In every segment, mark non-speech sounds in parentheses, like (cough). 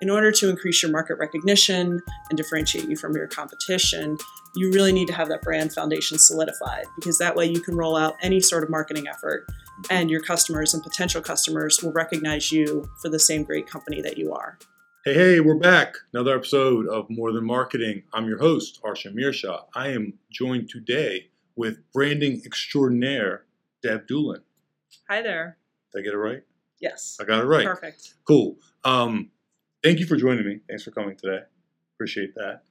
in order to increase your market recognition and differentiate you from your competition, you really need to have that brand foundation solidified because that way you can roll out any sort of marketing effort and your customers and potential customers will recognize you for the same great company that you are. Hey, hey, we're back. Another episode of More Than Marketing. I'm your host, Arsha Mirsha. I am joined today with branding extraordinaire, Deb Dulin. Hi there. Did I get it right? Yes. I got it right. Perfect. Cool. Um, thank you for joining me. Thanks for coming today. Appreciate that.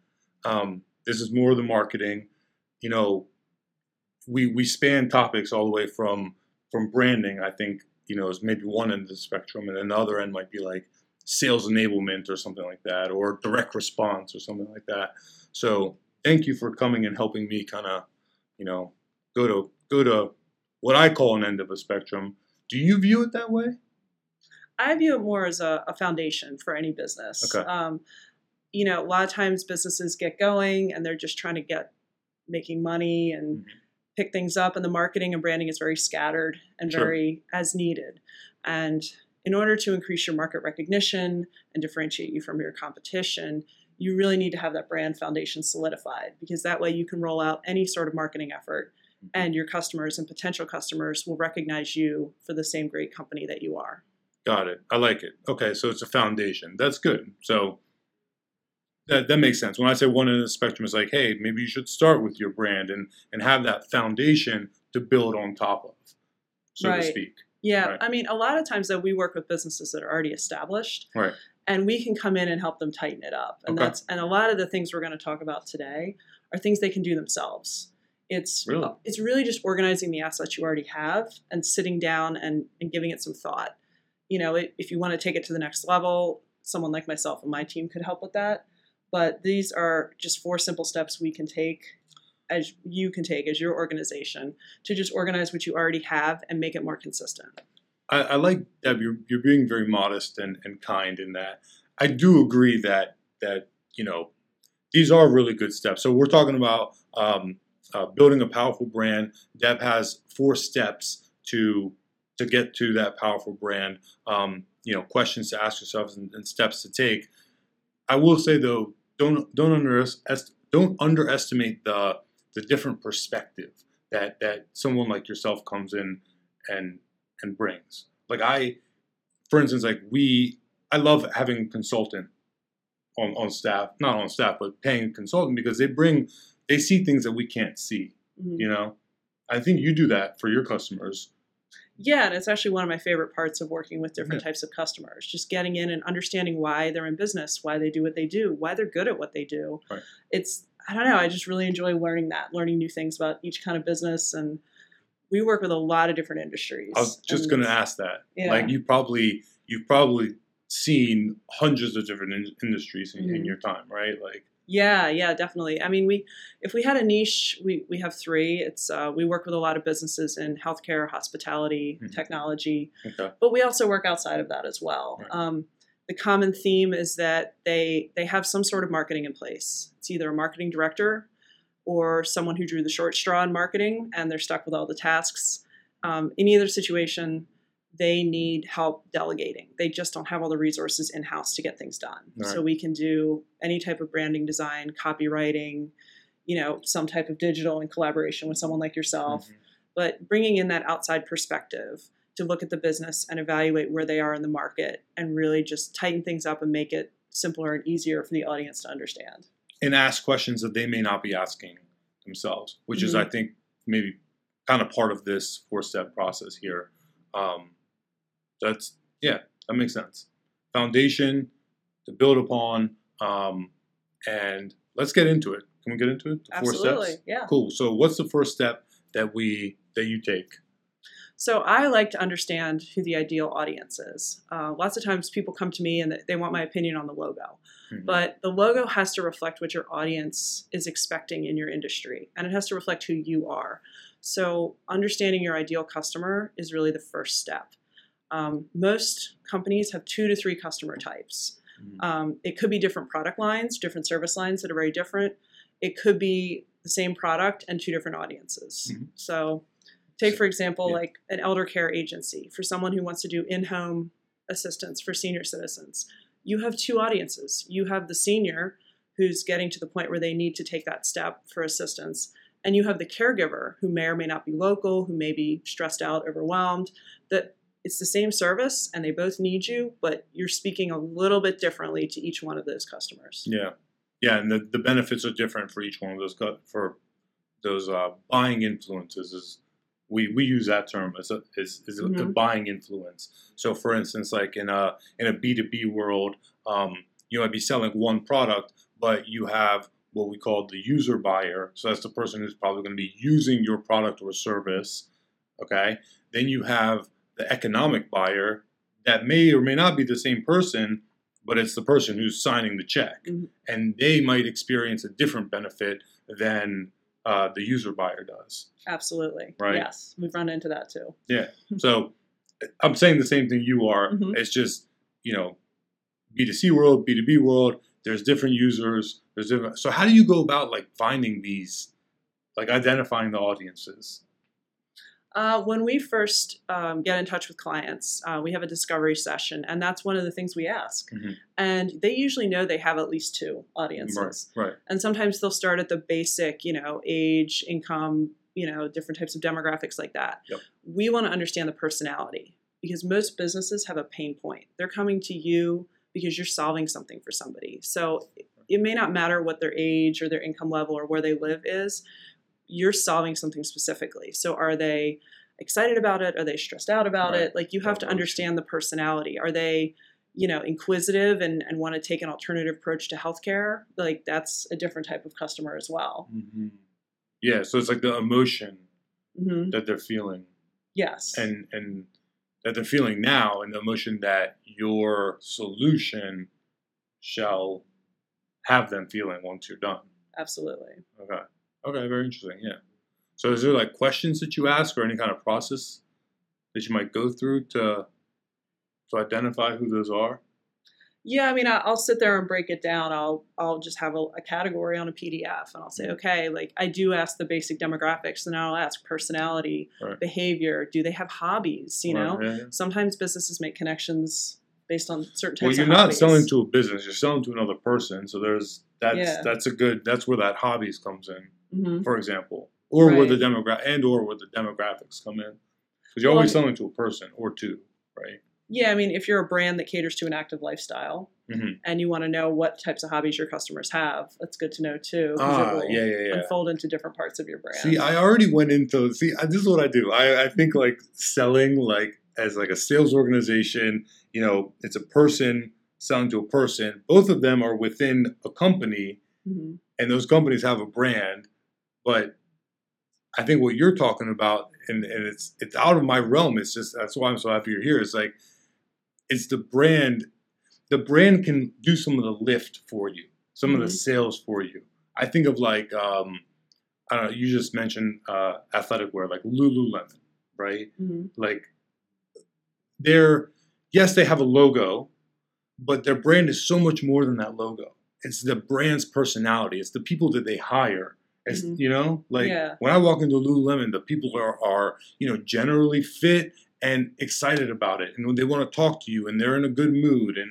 Um, this is more than marketing. You know, we we span topics all the way from from branding. I think you know is maybe one end of the spectrum, and another end might be like sales enablement or something like that, or direct response or something like that. So thank you for coming and helping me kind of you know go to go to what I call an end of a spectrum. Do you view it that way? I view it more as a, a foundation for any business. Okay. Um, you know, a lot of times businesses get going and they're just trying to get making money and Mhm. pick things up, and the marketing and branding is very scattered and Sure. very as needed. And in order to increase your market recognition and differentiate you from your competition, you really need to have that brand foundation solidified because that way you can roll out any sort of marketing effort and your customers and potential customers will recognize you for the same great company that you are. Got it. I like it. Okay, so it's a foundation. That's good. So that that makes sense. When I say one end of the spectrum is like, hey, maybe you should start with your brand and and have that foundation to build on top of, so Right. to speak. Yeah, Right. I mean, a lot of times though, we work with businesses that are already established, Right. and we can come in and help them tighten it up. And Okay. that's and a lot of the things we're going to talk about today are things they can do themselves. It's Really? it's really just organizing the assets you already have and sitting down and, and giving it some thought. You know, i- if you want to take it to the next level, someone like myself and my team could help with that. But these are just four simple steps we can take as you can take as your organization to just organize what you already have and make it more consistent. I, I like Deb. You're you're being very modest and, and kind in that. I do agree that that you know these are really good steps. So we're talking about um, uh, building a powerful brand. Deb has four steps to to get to that powerful brand. Um, you know, questions to ask yourselves and, and steps to take. I will say though, don't don't underest don't underestimate the the different perspective that that someone like yourself comes in and and brings. Like I, for instance, like we, I love having consultant on on staff, not on staff, but paying consultant because they bring, they see things that we can't see. Mhm. You know, I think you do that for your customers. Yeah, and it's actually one of my favorite parts of working with different Yeah. types of customers. Just getting in and understanding why they're in business, why they do what they do, why they're good at what they do. Right. It's I don't know, I just really enjoy learning that, learning new things about each kind of business and we work with a lot of different industries. I was just going to ask that. Yeah. Like you probably, you've probably seen hundreds of different in- industries in, in Mhm. your time, right? Like, Yeah, yeah, definitely. I mean, we if we had a niche, we we have three. It's uh, we work with a lot of businesses in healthcare, hospitality, Mhm. technology, okay, but we also work outside of that as well. Right. Um, the common theme is that they they have some sort of marketing in place. It's either a marketing director or someone who drew the short straw in marketing, and they're stuck with all the tasks. Um, in either situation, they need help delegating. They just don't have all the resources in house to get things done. So we can do any type of branding design, copywriting, you know, some type of digital in collaboration with someone like yourself Mhm. but bringing in that outside perspective to look at the business and evaluate where they are in the market and really just tighten things up and make it simpler and easier for the audience to understand. and ask questions that they may not be asking themselves, which is, Mhm. I think, maybe kind of part of this four step process here. Um, that's, yeah, that makes sense. Foundation to build upon, um, and let's get into it. Can we get into it? The four Absolutely, steps? yeah. Cool. So, what's the first step that we that you take? So I like to understand who the ideal audience is. Uh, lots of times people come to me and they- want my opinion on the logo, Mhm. but the logo has to reflect what your audience is expecting in your industry, and it has to reflect who you are. So understanding your ideal customer is really the first step. Um, most companies have two to three customer types. Mhm. Um, it could be different product lines, different service lines that are very different. It could be the same product and two different audiences. Mhm. So, take for example, Yeah. like an elder care agency for someone who wants to do in home assistance for senior citizens. you have two audiences. You have the senior who's getting to the point where they need to take that step for assistance, and you have the caregiver who may or may not be local, who may be stressed out, overwhelmed. That it's the same service and they both need you, but you're speaking a little bit differently to each one of those customers. Yeah, yeah, and the, the benefits are different for each one of those for those uh, buying influences. Is we, we use that term as a, is, is a Mhm. buying influence. So, for instance, like in a in a B two B world, um, you might be selling one product, but you have what we call the user buyer. So that's the person who's probably going to be using your product or service. Okay, then you have the economic buyer that may or may not be the same person, but it's the person who's signing the check, Mhm. and they might experience a different benefit than uh, the user buyer does. Absolutely. Right. Yes, we've run into that too. Yeah. (laughs) So I'm saying the same thing you are. Mhm. It's just you know, B2C world, B2B world. There's different users. There's different. So how do you go about like finding these, like identifying the audiences? Uh, when we first um, get in touch with clients, uh, we have a discovery session, and that's one of the things we ask. Mhm. And they usually know they have at least two audiences. Right. Right. And sometimes they'll start at the basic, you know, age, income, you know, different types of demographics like that. Yep. We want to understand the personality because most businesses have a pain point. They're coming to you because you're solving something for somebody. So it may not matter what their age or their income level or where they live is, you're solving something specifically. So are they excited about it? Are they stressed out about Right. it? Like you have to understand the personality. Are they you know, inquisitive and, and want to take an alternative approach to healthcare, like that's a different type of customer as well. hmm Yeah. So it's like the emotion hmm that they're feeling, Yes. and and that they're feeling now, and the emotion that your solution shall have them feeling once you're done. Absolutely. Okay. Okay. Very interesting. Yeah. So is there like questions that you ask, or any kind of process that you might go through to to identify who those are? Yeah, I mean, I- I'll sit there and break it down. I'll I'll just have a, a category on a PDF, and I'll say, mm-hmm. okay, like I do ask the basic demographics, and then I'll ask personality, Right. behavior. Do they have hobbies? You know, yeah, yeah. sometimes businesses make connections based on certain types of Well, you're not hobbies. selling to a business; you're selling to another person. So there's that's Yeah. that's a good that's where that hobbies comes in, hmm for example, or where the Right. demogra and or where the demographics come in, because you're Well, always selling to a person or two, right? Yeah, I mean, if you're a brand that caters to an active lifestyle, Mhm. and you want to know what types of hobbies your customers have, that's good to know too. 'cause it Ah, will yeah, yeah, yeah. Unfold into different parts of your brand. See, I already went into see. This is what I do. I, I think like selling like as like a sales organization. You know, it's a person selling to a person. Both of them are within a company, Mhm. and those companies have a brand. But I think what you're talking about, and, and it's it's out of my realm. It's just that's why I'm so happy you're here. It's like it's the brand. The brand can do some of the lift for you, some of the Mhm. sales for you. I think of like um, I don't know. You just mentioned uh, athletic wear, like Lululemon, right? Mhm. Like they're yes, they have a logo, but their brand is so much more than that logo. It's the brand's personality. It's the people that they hire. It's Mhm. you know, like Yeah. when I walk into Lululemon, the people are are you know generally fit and excited about it, and they want to talk to you, and they're in a good mood, and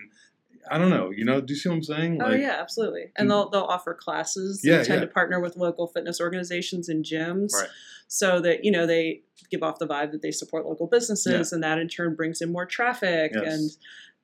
I don't know, you know, do you see what I'm saying? Oh Like, yeah, absolutely. And they'll they'll offer classes. Yeah, they tend yeah. to partner with local fitness organizations and gyms. Right. So that, you know, they give off the vibe that they support local businesses and that in turn brings in more traffic Yes. and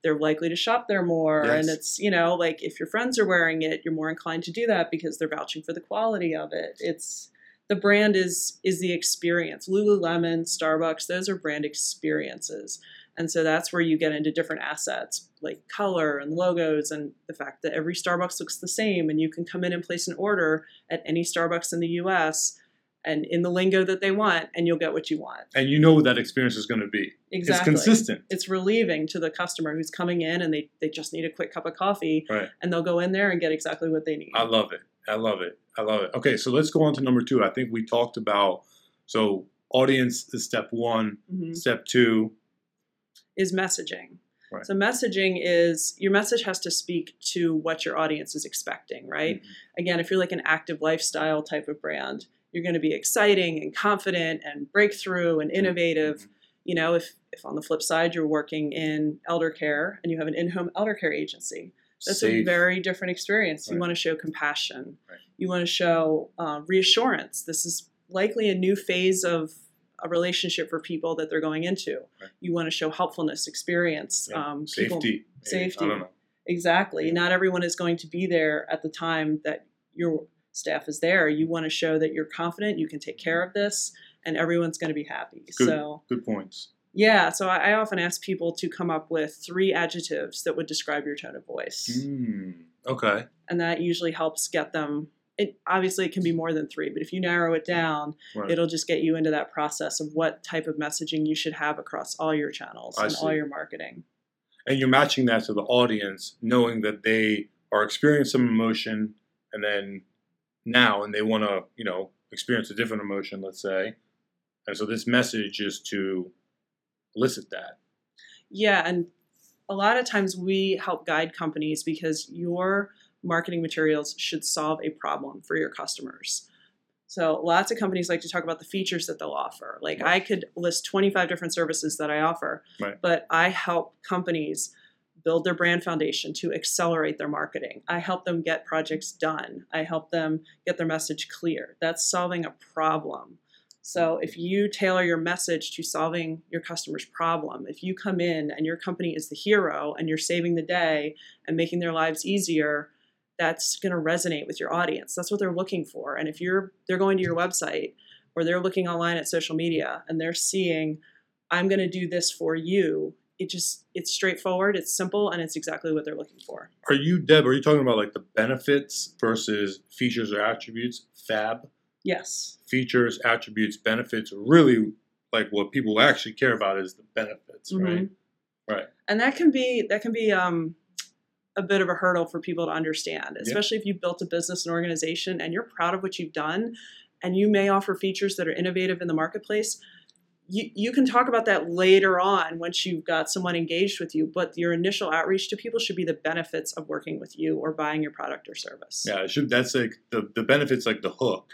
they're likely to shop there more. And it's, you know, like if your friends are wearing it, you're more inclined to do that because they're vouching for the quality of it. It's the brand is is the experience. Lululemon, Starbucks, those are brand experiences. And so that's where you get into different assets like color and logos and the fact that every Starbucks looks the same and you can come in and place an order at any Starbucks in the US and in the lingo that they want and you'll get what you want. and you know what that experience is going to be. Exactly. It's consistent. It's relieving to the customer who's coming in and they, they just need a quick cup of coffee Right. and they'll go in there and get exactly what they need. I love it. I love it. I love it. Okay, so let's go on to number two. I think we talked about so audience is step one, Mhm. step two. Is messaging. Right. So messaging is your message has to speak to what your audience is expecting, right? Mm-hmm. again, if you're like an active lifestyle type of brand, you're going to be exciting and confident and breakthrough and innovative. Mhm. You know, if if on the flip side you're working in elder care and you have an in-home elder care agency, that's a very different experience. You want to show compassion. Right. You want to show uh, reassurance. This is likely a new phase of a relationship for people that they're going into. Right. You want to show helpfulness, experience, Yeah. um, people- safety. safety. I don't know. Exactly. Yeah. Not everyone is going to be there at the time that your staff is there. You want to show that you're confident, you can take care of this, and everyone's going to be happy. Good. So, Good points. yeah, so I, I often ask people to come up with three adjectives that would describe your tone of voice. Mm, okay. And that usually helps get them. It, obviously, it can be more than three, but if you narrow it down, Right. it'll just get you into that process of what type of messaging you should have across all your channels I and all your marketing. and you're matching that to the audience, knowing that they are experiencing some emotion, and then now, and they want to, you know, experience a different emotion, let's say, and so this message is to elicit that. Yeah, and a lot of times we help guide companies because your marketing materials should solve a problem for your customers. So lots of companies like to talk about the features that they'll offer. Like I could list 25 different services that I offer, Right. but I help companies build their brand foundation to accelerate their marketing. I help them get projects done. I help them get their message clear. That's solving a problem. So if you tailor your message to solving your customer's problem, if you come in and your company is the hero and you're saving the day and making their lives easier, that's going to resonate with your audience. That's what they're looking for. And if you're they're going to your website or they're looking online at social media and they're seeing I'm going to do this for you, it just it's straightforward, it's simple and it's exactly what they're looking for. Are you, Deb? Are you talking about like the benefits versus features or attributes? Fab Yes. features, attributes, benefits. Really, like what people actually care about is the benefits, right? Mhm. Right. And that can be that can be um, a bit of a hurdle for people to understand, especially if you've built a business and organization and you're proud of what you've done, and you may offer features that are innovative in the marketplace. You, you can talk about that later on once you've got someone engaged with you, but your initial outreach to people should be the benefits of working with you or buying your product or service. Yeah, it should. That's like the the benefits, like the hook.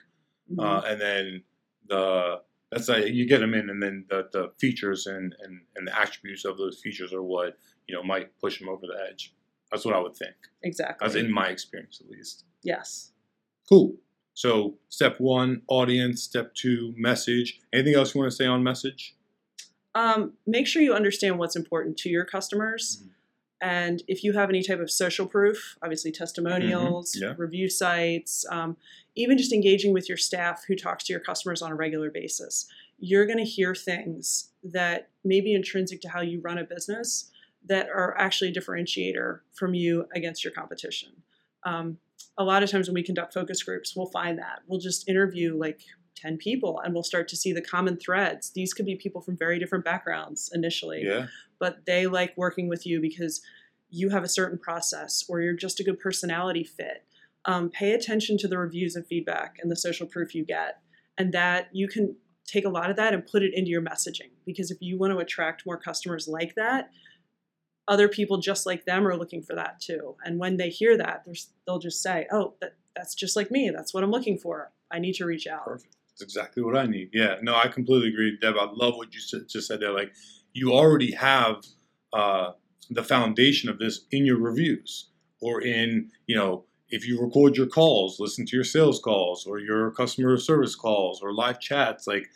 Mhm. uh, and then the that's like you get them in, and then the, the features and, and and the attributes of those features are what you know might push them over the edge. That's what I would think, exactly. as in my experience at least. yes. Cool. So step one, audience. Step two, message. Anything else you want to say on message? um, make sure you understand what's important to your customers. Mhm. And if you have any type of social proof, obviously testimonials, Mm-hmm. yeah. review sites, um, even just engaging with your staff who talks to your customers on a regular basis, you're going to hear things that may be intrinsic to how you run a business that are actually a differentiator from you against your competition. Um, a lot of times when we conduct focus groups, we'll find that. We'll just interview like 10 people and we'll start to see the common threads. These could be people from very different backgrounds initially, Yeah. but they like working with you because you have a certain process or you're just a good personality fit. Um, pay attention to the reviews and feedback and the social proof you get, and that you can take a lot of that and put it into your messaging. Because if you want to attract more customers like that, other people just like them are looking for that too. And when they hear that, they'll just say, "Oh, that, that's just like me. That's what I'm looking for. I need to reach out." Perfect. That's exactly what I need. Yeah, no, I completely agree, Deb. I love what you just said there. Like, you already have uh, the foundation of this in your reviews, or in you know, if you record your calls, listen to your sales calls, or your customer service calls, or live chats. Like,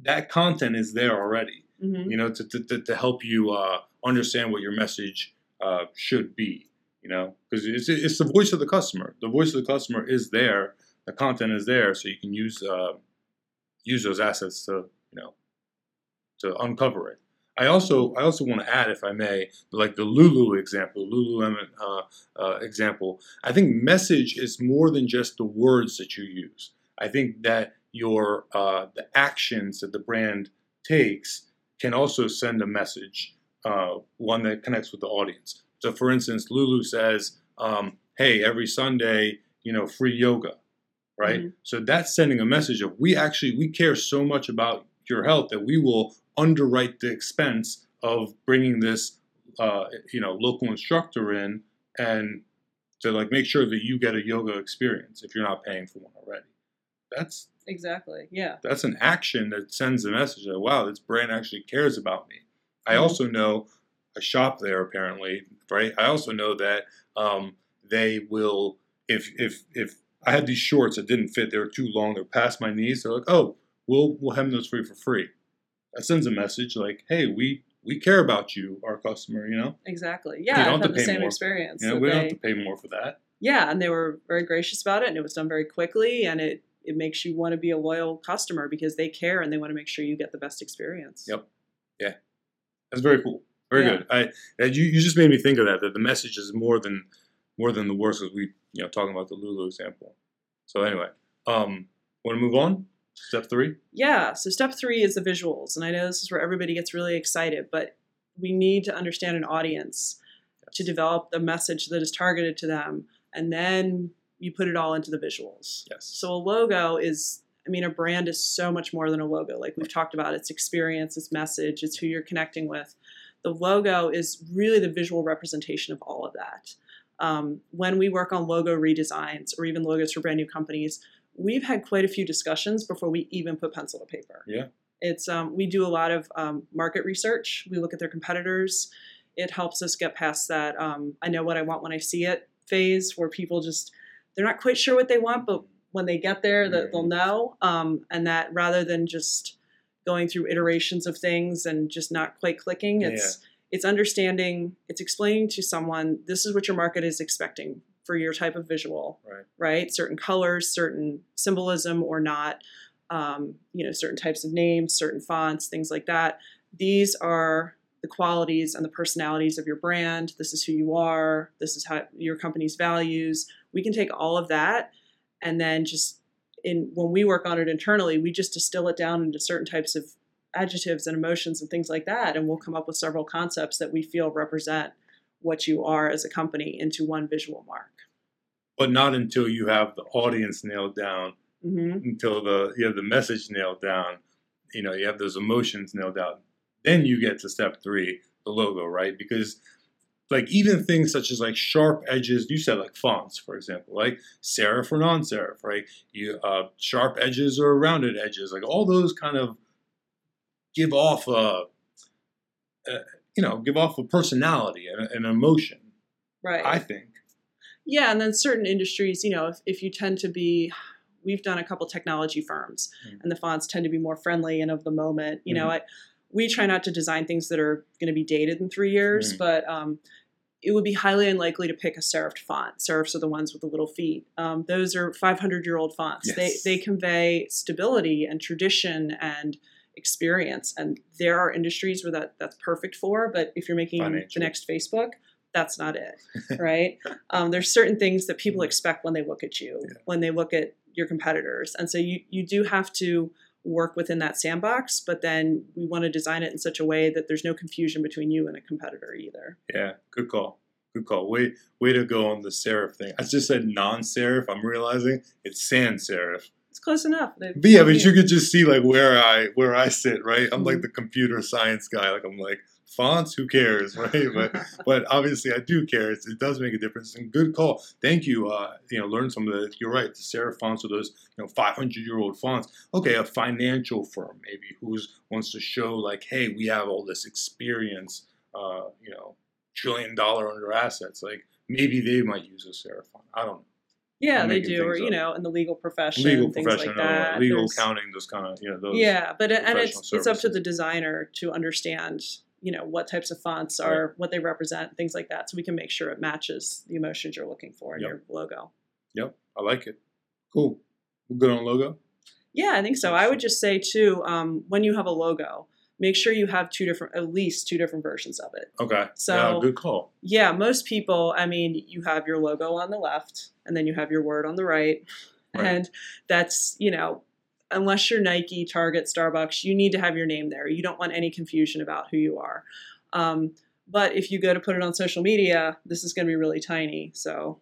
that content is there already. Mhm. You know, to to, to, to help you uh, understand what your message uh, should be. You know, because it's it's the voice of the customer. The voice of the customer is there the content is there, so you can use uh, use those assets to you know to uncover it. I also I also want to add, if I may, like the Lulu example, Lululemon uh, uh, example. I think message is more than just the words that you use. I think that your uh, the actions that the brand takes can also send a message, uh, one that connects with the audience. So, for instance, Lulu says, um, "Hey, every Sunday, you know, free yoga." right? Mhm. So that's sending a message of we actually we care so much about your health that we will underwrite the expense of bringing this, uh, you know, local instructor in and to like make sure that you get a yoga experience if you're not paying for one already. that's Exactly. Yeah. that's an action that sends a message that wow, this brand actually cares about me. I Mhm. also know a shop there apparently, right? I also know that um, they will if if if I had these shorts that didn't fit, they were too long, they're past my knees. They're like, oh, we'll we'll hem those for you for free. That sends a message like, hey, we we care about you, our customer. You know, Exactly. Yeah. don't I've have to the same more. experience. you know, that we don't have to pay more for that. yeah, and they were very gracious about it, and it was done very quickly, and it it makes you want to be a loyal customer because they care and they want to make sure you get the best experience. Yep. That's very cool. Very Yeah. good. I you, you just made me think of that. That the message is more than more than the words as we you know talking about the Lulu example. So anyway, um, want to move on? Step three. Yeah, so step three is the visuals. And I know this is where everybody gets really excited, but we need to understand an audience to develop the message that is targeted to them. And then you put it all into the visuals. Yes. So a logo is, I mean, a brand is so much more than a logo. Like we've talked about, it's experience, it's message, it's who you're connecting with. The logo is really the visual representation of all of that. Um, when we work on logo redesigns or even logos for brand new companies, we've had quite a few discussions before we even put pencil to paper. Yeah. It's um, we do a lot of um, market research. We look at their competitors. It helps us get past that um, I know what I want when I see it phase where people just they're not quite sure what they want, but when they get there, that they'll know. Um, and that rather than just going through iterations of things and just not quite clicking, it's it's understanding, it's explaining to someone this is what your market is expecting for your type of visual Right. right? Certain colors, certain symbolism or not, um, you know, certain types of names, certain fonts, things like that. These are the qualities and the personalities of your brand. This is who you are. This is how your company's values. We can take all of that and then just in when we work on it internally, we just distill it down into certain types of adjectives and emotions and things like that, and we'll come up with several concepts that we feel represent what you are as a company into one visual mark. But not until you have the audience nailed down, hmm until the you have the message nailed down, you know, you have those emotions nailed down. Then you get to step three, the logo, right? Because like even things such as like sharp edges, you said like fonts, for example, like serif or non-serif, right? You uh, sharp edges or rounded edges, like all those kind of give off a, a you know, give off a personality and an emotion. Right. I think. Yeah, and then certain industries, you know, if, if you tend to be, we've done a couple technology firms, Mhm. and the fonts tend to be more friendly and of the moment. You know, Mhm. I, we try not to design things that are going to be dated in three years, Mhm. but um, it would be highly unlikely to pick a serifed font. Serifs are the ones with the little feet. Um, those are 500 year old fonts. Yes. They they convey stability and tradition and experience, and there are industries where that that's perfect for. But if you're making Financial. the next Facebook, that's not it, (laughs) right? um, there's certain things that people expect when they look at you. Yeah. when they look at your competitors, and so you you do have to work within that sandbox. But then we want to design it in such a way that there's no confusion between you and a competitor either. Yeah, good call. Good call. Way way to go on the serif thing. I just said non-serif. I'm realizing it's sans serif. It's close enough. They- But yeah, but you could just see like where I where I sit, right? I'm like Mhm. the computer science guy. Like I'm like fonts, who cares, (laughs) right? But (laughs) but obviously I do care. It's, it does make a difference. And good call. Thank you. Uh, you know, learn some of the. You're right. The serif fonts are those you know 500 year old fonts. Okay, a financial firm maybe who's wants to show like, hey, we have all this experience. Uh, you know, trillion dollar under assets. Like maybe they might use a serif font. I don't know. yeah, they do, or you up. know, in the legal profession, Legal things profession, like that. legal There's- accounting, those kind of you know those. yeah, but and it's it's up to the designer to understand, you know, what types of fonts are, what they represent, things like that, so we can make sure it matches the emotions you're looking for in Yep. your logo. Yep, I like it. Cool. We're good on logo. Yeah, I think so. I would just say too, um, when you have a logo, make sure you have two different, at least two different versions of it. Okay. So- yeah, good call. Yeah, most people, I mean, you have your logo on the left and then you have your word on the right. Right. And that's, you know, unless you're Nike, Target, Starbucks, you need to have your name there. You don't want any confusion about who you are. Um, but if you go to put it on social media, this is going to be really tiny. So,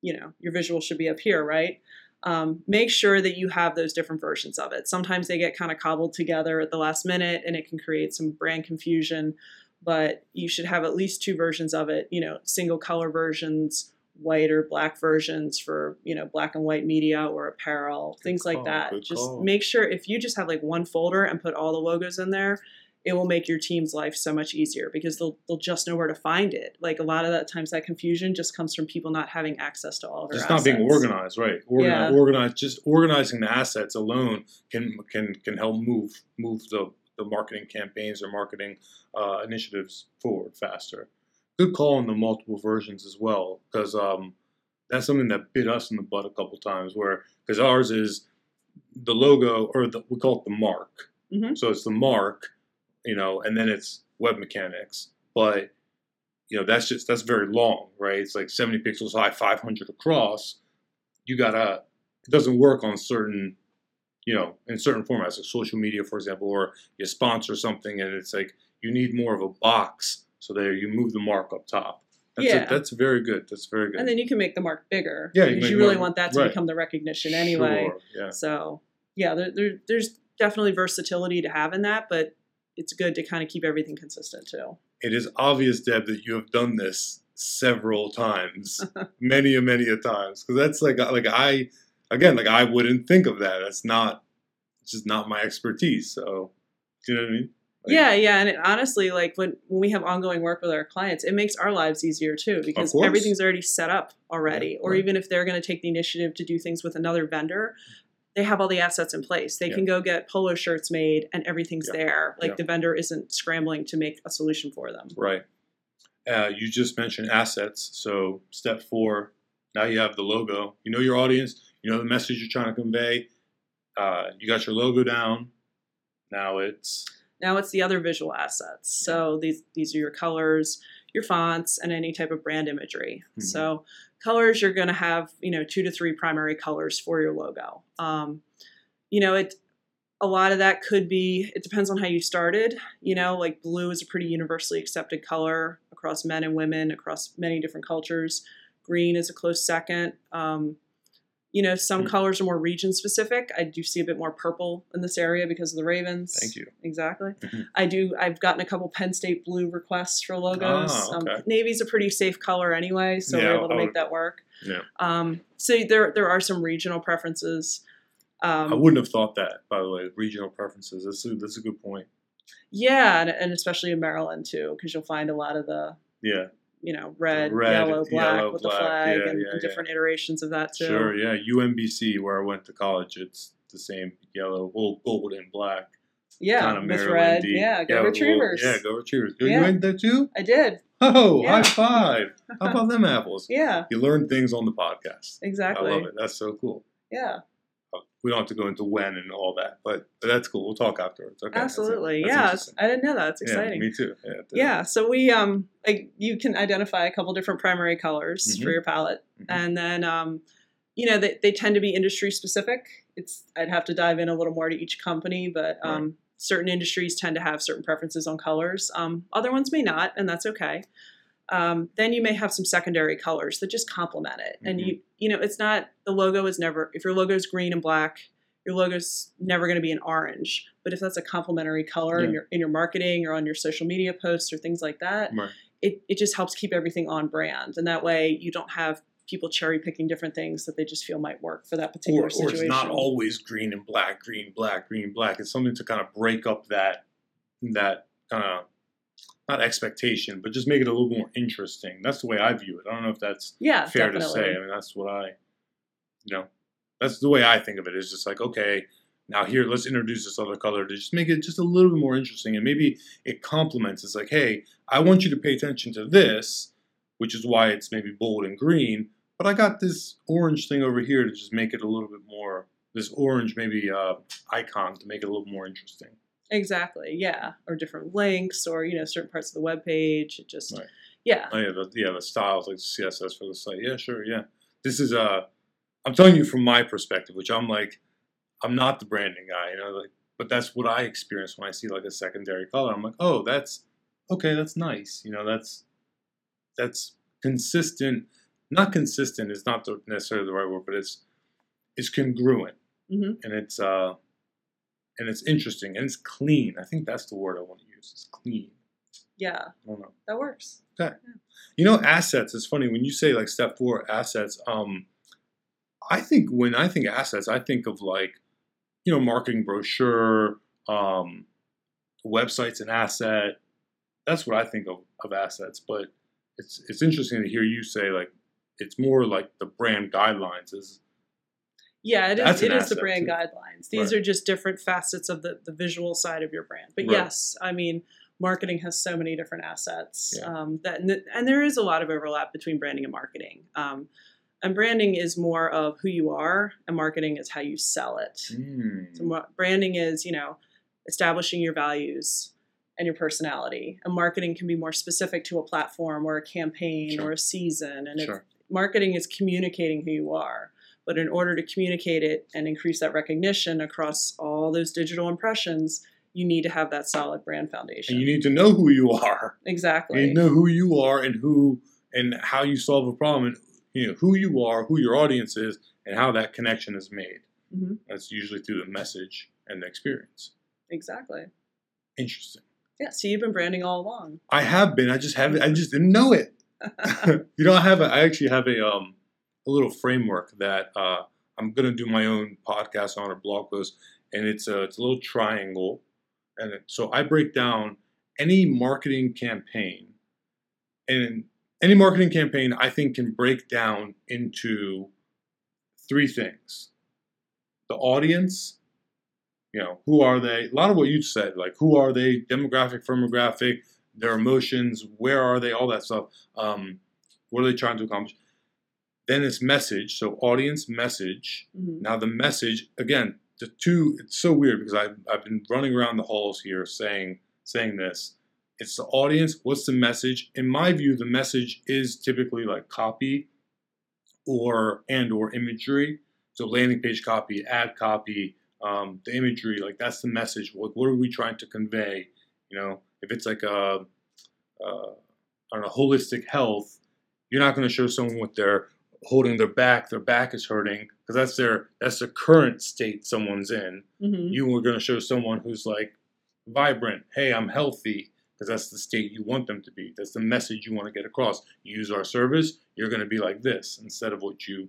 you know, your visual should be up here, right? Um, make sure that you have those different versions of it. Sometimes they get kind of cobbled together at the last minute and it can create some brand confusion, but you should have at least two versions of it, you know, single color versions, white or black versions for you know black and white media or apparel things call, like that just call. make sure if you just have like one folder and put all the logos in there it will make your team's life so much easier because they'll, they'll just know where to find it like a lot of that times that confusion just comes from people not having access to all of their just not being organized, right? Organi- Yeah. Organized, just organizing the assets alone can can can help move move the the marketing campaigns or marketing uh, initiatives forward faster. Good call on the multiple versions as well, because um, that's something that bit us in the butt a couple times. Where because ours is the logo or the, we call it the mark, Mhm. so it's the mark, you know, and then it's web mechanics, but you know that's just that's very long right it's like 70 pixels high 500 across you gotta it doesn't work on certain you know in certain formats like social media for example or you sponsor something and it's like you need more of a box so there you move the mark up top. That's Yeah. that's very good. That's very good. And then you can make the mark bigger Yeah, you because make you really mark- want that to right. become the recognition anyway. Sure, yeah. So yeah, there, there, there's definitely versatility to have in that, but it's good to kind of keep everything consistent too. it is obvious deb that you have done this several times (laughs) many and many a times because that's like like i again like i wouldn't think of that. That's not it's just not my expertise so do you know what i mean Like- yeah, yeah, and it, honestly, like when when we have ongoing work with our clients, it makes our lives easier too because everything's already set up already. Or right. even if they're going to take the initiative to do things with another vendor, they have all the assets in place. They Yeah. can go get polo shirts made, and everything's Yeah. there. Like Yeah. the vendor isn't scrambling to make a solution for them. Right. Uh, you just mentioned assets. So step four, now you have the logo. You know your audience. You know the message you're trying to convey. Uh, you got your logo down. Now it's Now it's the other visual assets. So these these are your colors, your fonts, and any type of brand imagery. Mhm. So colors, you're going to have you know two to three primary colors for your logo. Um, you know it. A lot of that could be. It depends on how you started. You know, like blue is a pretty universally accepted color across men and women across many different cultures. Green is a close second. Um, you know, some Hmm. colors are more region specific. I do see a bit more purple in this area because of the Ravens. Thank you. Exactly. Mhm. I do. I've gotten a couple Penn State blue requests for logos. Ah, okay. um, Navy's a pretty safe color anyway, so Yeah, we're able to make that work. Yeah. Um, so there there are some regional preferences. Um, I wouldn't have thought that. By the way, regional preferences. That's a, that's a good point. yeah, and, and especially in Maryland too, because you'll find a lot of the Yeah. You know red, Red, yellow, black yellow, with black. the flag Yeah, and, yeah, and yeah. different iterations of that too. Sure. Yeah. UMBC, where I went to college, it's the same yellow, well, gold and black. Yeah, kind of with Maryland. red. Yeah, go well, Retrievers. yeah, go Retrievers. Oh, you went there too? I did. Oh, Yeah. high five! How (laughs) about them apples? Yeah, You learn things on the podcast. exactly. I love it. That's so cool. Yeah, We don't have to go into when and all that, but, but that's cool. We'll talk afterwards. Okay. absolutely. That's yeah. I didn't know that. It's Yeah, exciting. me too. Yeah. Yeah, so we um like you can identify a couple different primary colors for Mhm. your palette, Mhm. and then um you know they, they tend to be industry specific. It's I'd have to dive in a little more to each company, but um certain industries tend to have certain preferences on colors. Um, other ones may not, and that's okay. Um, then you may have some secondary colors that just complement it, and Mhm. you you know it's not the logo is never if your logo is green and black. Your logo's never going to be an orange, but if that's a complementary color in your in your marketing or on your social media posts or things like that, Right. it, it just helps keep everything on brand. And that way you don't have people cherry picking different things that they just feel might work for that particular Or, or it's not always green and black, green, black, green, black. It's something to kind of break up that that kind of not expectation, but just make it a little more interesting. That's the way I view it. I don't know if that's yeah, fair definitely. to say. I mean, that's what I, you know, that's the way I think of it. It's just like, okay, now here, let's introduce this other color to just make it just a little bit more interesting, and maybe it complements. It's like, hey, I want you to pay attention to this, which is why it's maybe bold and green, but I got this orange thing over here to just make it a little bit more. This orange maybe uh, icon to make it a little more interesting. Exactly. Yeah. Or different links or, you know, certain parts of the web page. It just, Right. yeah. Oh yeah, the, yeah, the styles like CSS for the site. Yeah, sure, yeah. This is uh, I'm telling you from my perspective, which I'm like, I'm not the branding guy, you know, like, but that's what I experience when I see like a secondary color. I'm like, oh, that's okay, that's nice, you know, that's that's consistent. Not consistent is not the, necessarily the right word, but it's it's congruent hmm and it's uh, and it's interesting and it's clean. I think that's the word I want to use. It's clean. Yeah, I don't know. that works. Okay. You know, assets. It's funny when you say like step four assets. Um, I think when I think assets, I think of like, you know, marketing brochure, um, websites, an asset. That's what I think of of assets. But it's it's interesting to hear you say like it's more like the brand guidelines is Yeah, it is. That's it is the brand too. guidelines. These Right. are just different facets of the the visual side of your brand. But Right. yes, I mean, marketing has so many different assets Yeah. um, that, and, there is a lot of overlap between branding and marketing. Um, and branding is more of who you are, and marketing is how you sell it. mm, So branding is, you know, establishing your values and your personality. And marketing can be more specific to a platform or a campaign Sure. or a season. And Sure. it's, marketing is communicating who you are. But in order to communicate it and increase that recognition across all those digital impressions, you need to have that solid brand foundation. and you need to know who you are. exactly. You know who you are and who and how you solve a problem and you know who you are, who your audience is, and how that connection is made. Mhm. That's usually through the message and the experience. Exactly. Interesting. Yeah. So you've been branding all along. I have been. I just haven't. I just didn't know it. (laughs) (laughs) you know, I have. A, I actually have a um a little framework that uh, I'm gonna do my own podcast on or blog post, and it's a it's a little triangle, and it, so I break down any marketing campaign, and any marketing campaign I think can break down into three things: the audience. You know, who are they? A lot of what you said, like who are they? Demographic, firmographic, their emotions, where are they, all that stuff. Um, what are they trying to accomplish? Then it's message, so audience message. Mhm. Now the message again, the two. It's so weird because I've I've been running around the halls here saying saying this. It's the audience. What's the message? In my view, the message is typically like copy, or and or imagery. So landing page copy, ad copy, um, the imagery. Like that's the message. What what are we trying to convey? You know, if it's like a, uh, I don't know, holistic health, you're not going to show someone with their holding their back, their back is hurting because that's their that's the current state someone's in. Mhm. You are going to show someone who's like vibrant. Hey, I'm healthy because that's the state you want them to be. That's the message you want to get across. You use our service, you're going to be like this instead of what you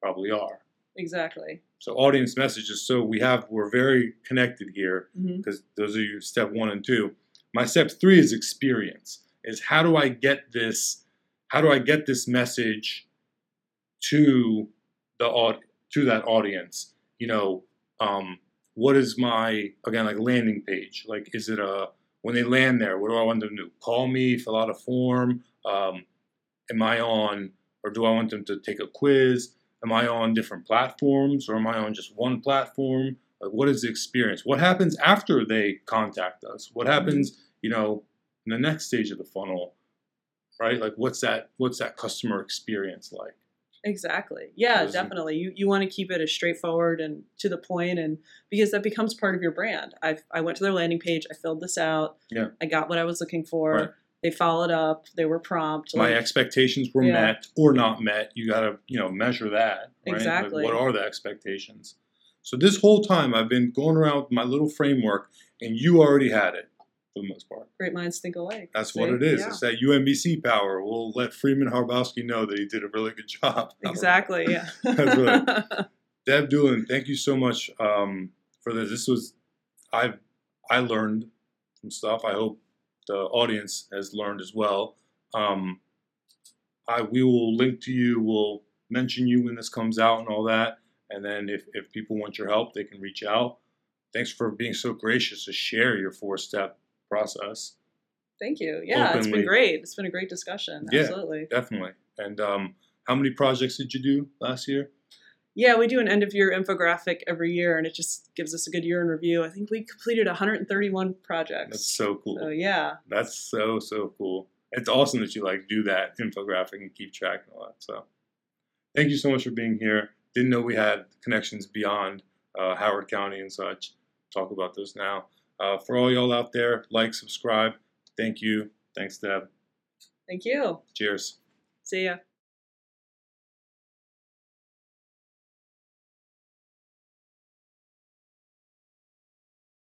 probably are. Exactly. So audience messages. So we have we're very connected here because those are your step one and two. My step three is experience. Is how do I get this? How do I get this message to the to that audience? You know, um, what is my again like landing page? Like, is it a when they land there? What do I want them to do? Call me, fill out a form. Um, am I on, or do I want them to take a quiz? Am I on different platforms, or am I on just one platform? Like, what is the experience? What happens after they contact us? What happens, you know, in the next stage of the funnel, right? Like, what's that? What's that customer experience like? Exactly. Yeah, Doesn't- definitely. You you want to keep it as straightforward and to the point, and because that becomes part of your brand. I I went to their landing page. I filled this out. Yeah. I got what I was looking for. Right. They followed up. They were prompt. My like- expectations were Yeah. met or not met. You got to, you know, measure that. Right? Exactly. Like, what are the expectations? So this whole time I've been going around with my little framework, and you already had it for the most part. Great minds think alike. That's See? what it is. Yeah. It's that UMBC power. We'll let Freeman Hrabowski know that he did a really good job. (laughs) Exactly. Yeah. (laughs) That's right. (laughs) Deb Dulin, thank you so much um, for this. This was I I learned some stuff. I hope the audience has learned as well. Um, I we will link to you. We'll mention you when this comes out and all that. And then if, if people want your help, they can reach out. Thanks for being so gracious to share your four step process. Thank you. Yeah, it's been great. It's been a great discussion. Yeah. Absolutely. Definitely. And um, how many projects did you do last year? Yeah, we do an end of year infographic every year, and it just gives us a good year in review. I think we completed 131 projects. That's so cool. So yeah, That's so so cool. It's awesome that you like do that infographic and keep track and all that. So, thank you so much for being here. Didn't know we had connections beyond uh, Howard County and such. Talk about this now. Uh, for all y'all out there, like, subscribe. Thank you. Thanks, Deb. thank you. Cheers. See ya.